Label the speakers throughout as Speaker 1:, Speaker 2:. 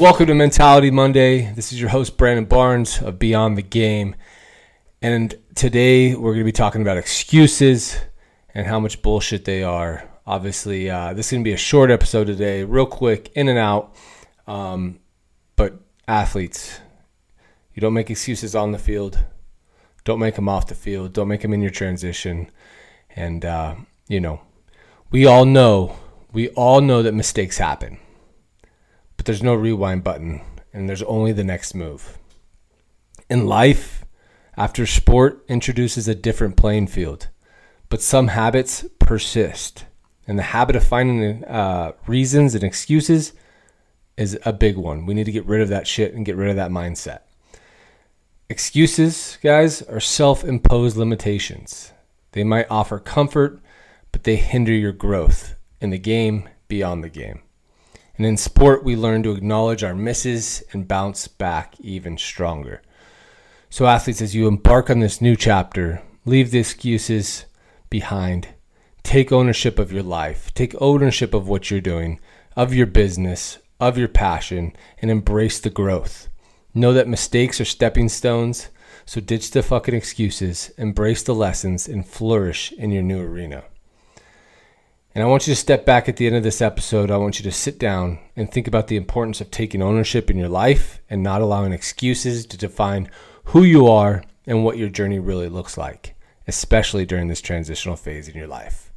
Speaker 1: Welcome to Mentality Monday. This is your host, Brandon Barnes of Beyond the Game. And today we're going to be talking about excuses and how much bullshit they are. Obviously, uh, this is going to be a short episode today, real quick, in and out. Um, but athletes, you don't make excuses on the field. Don't make them off the field. Don't make them in your transition. And, uh, you know, we all know, we all know that mistakes happen but there's no rewind button and there's only the next move. In life, after sport introduces a different playing field, but some habits persist. And the habit of finding uh, reasons and excuses is a big one. We need to get rid of that shit and get rid of that mindset. Excuses, guys, are self imposed limitations. They might offer comfort, but they hinder your growth in the game, beyond the game. And in sport, we learn to acknowledge our misses and bounce back even stronger. So, athletes, as you embark on this new chapter, leave the excuses behind. Take ownership of your life. Take ownership of what you're doing, of your business, of your passion, and embrace the growth. Know that mistakes are stepping stones, so ditch the fucking excuses, embrace the lessons, and flourish in your new arena. And I want you to step back at the end of this episode. I want you to sit down and think about the importance of taking ownership in your life and not allowing excuses to define who you are and what your journey really looks like, especially during this transitional phase in your life.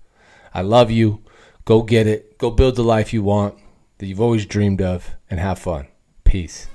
Speaker 1: I love you. Go get it. Go build the life you want, that you've always dreamed of, and have fun. Peace.